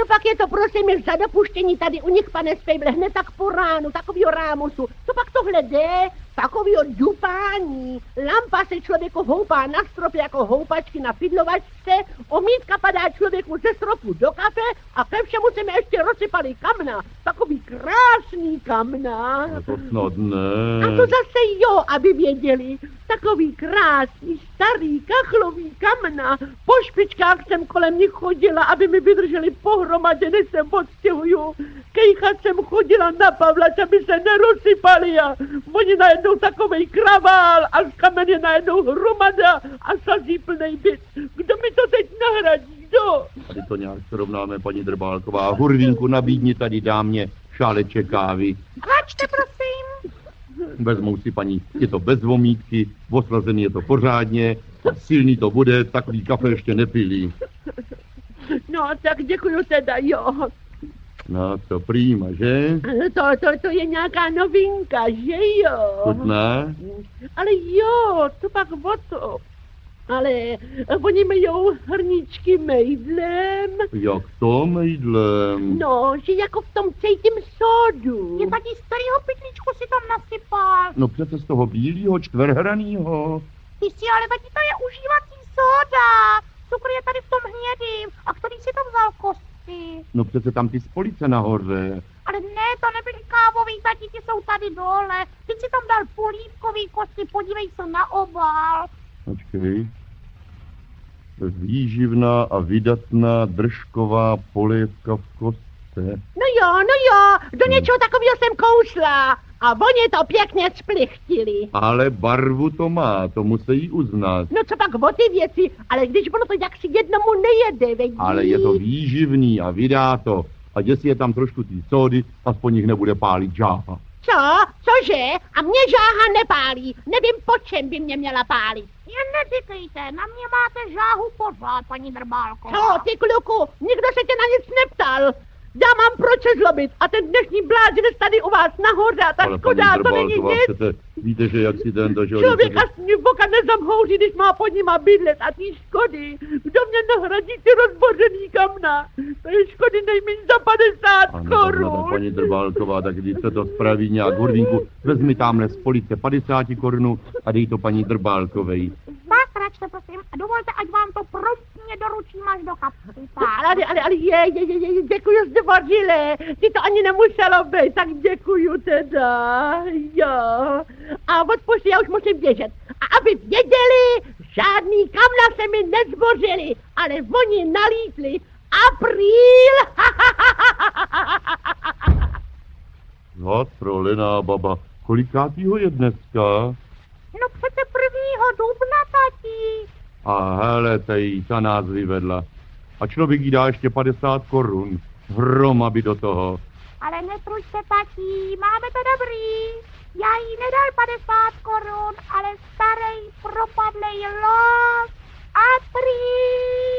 Co pak je to, prosím, je za dopuštění tady u nich, pane Spejble, hned tak po ránu, takovýho rámusu. Co pak tohle jde? Takovýho dupání. Lampa se člověku houpá na stropě jako houpačky na pidlovačce, omítka padá člověku ze stropu do kafe a ke všemu se mi ještě rozsypali kamna. Takový krásný kamna. No to snad ne. A to zase jo, aby věděli. Takový krásný, starý, kachlový kamna. Po špičkách jsem kolem nich chodila, aby mi vydrželi pohromadě, než se odstěhuju. Kejchat jsem chodila na Pavlač, aby se nerozsypali a oni najednou takovej kravál a z kamen je najednou hromada a sazí plnej byt. Kdo mi to teď nahradí, kdo? Tady to nějak srovnáme, paní Drbálková. Hurvínku, nabídni tady dámě šáleček kávy. Klačte, prosím. Vezmou si paní, je to bez vomítky, oslazený je to pořádně, silný to bude, takový kafe ještě nepili. No, tak děkuju teda, jo. No, to prýma, že? To, to, to je nějaká novinka, že jo? Chutná? Ale jo, to pak o to. Ale oni majou hrníčky mejdlem. Jak to mejdlem? No, že jako v tom cítím sodu. Je taky starýho pytlíčku si tam nasypal. No přece z toho bílýho čtverhranýho. Ty si ale taky to je užívací soda. Cukr je tady v tom hnědým. A který si tam vzal kosti? No přece tam ty spolice nahoře. Ale ne, to nebyly kávový, tati, ty jsou tady dole. Ty si tam dal polívkový kosti, podívej se na obal. Počkej. Výživná a vydatná držková polévka v kostce. No jo, no jo, do něčeho takového jsem kousla. A oni to pěkně splichtili. Ale barvu to má, to musí uznat. No co pak o ty věci, ale když ono to jaksi jednomu nejede, veď Ale je to výživný a vydá to. A jestli je tam trošku té sódy, aspoň jich nebude pálit žáha. Co? Cože? A mě žáha nepálí. Nevím, po čem by mě měla pálit. Jen neříkejte, na mě máte žáhu pořád, paní Drbálko. Co, ty kluku, nikdo se tě na nic neptal. Já mám proč se zlobit a ten dnešní blázinec tady u vás nahoře a ta Ale škoda, paní to není nic. přece víte, že jak si ten to, že oni Člověk přece- aspoň v boka nezamhouří, když má pod nima bydlet a ty škody. Kdo mě nahradí ty rozbořený kamna? To je škody nejméně za 50 Ano, no, korun. tak paní Drbálková, tak když se to spraví nějak hurvínku, vezmi tamhle z police 50 korunů a dej to paní Drbálkovej. Tak, račte, prosím, a dovolte, ať vám to až do kapsy. Tak. Ale, ale, ale je, je, je, je, děkuju zdvořile. Ty to ani nemuselo být, tak děkuju teda. Jo. A odpusti, já už musím běžet. A aby věděli, žádný kamna se mi nezbořili, ale oni nalítli. Apríl! Zatrolená baba, kolikátýho je dneska? No přece prvního dubna, tati. A hele, tej, ta nás vyvedla. A člověk jí dá ještě 50 korun. Hroma by do toho. Ale netruďte, tati, máme to dobrý. Já jí nedal 50 korun, ale starý propadlej los. Apríl!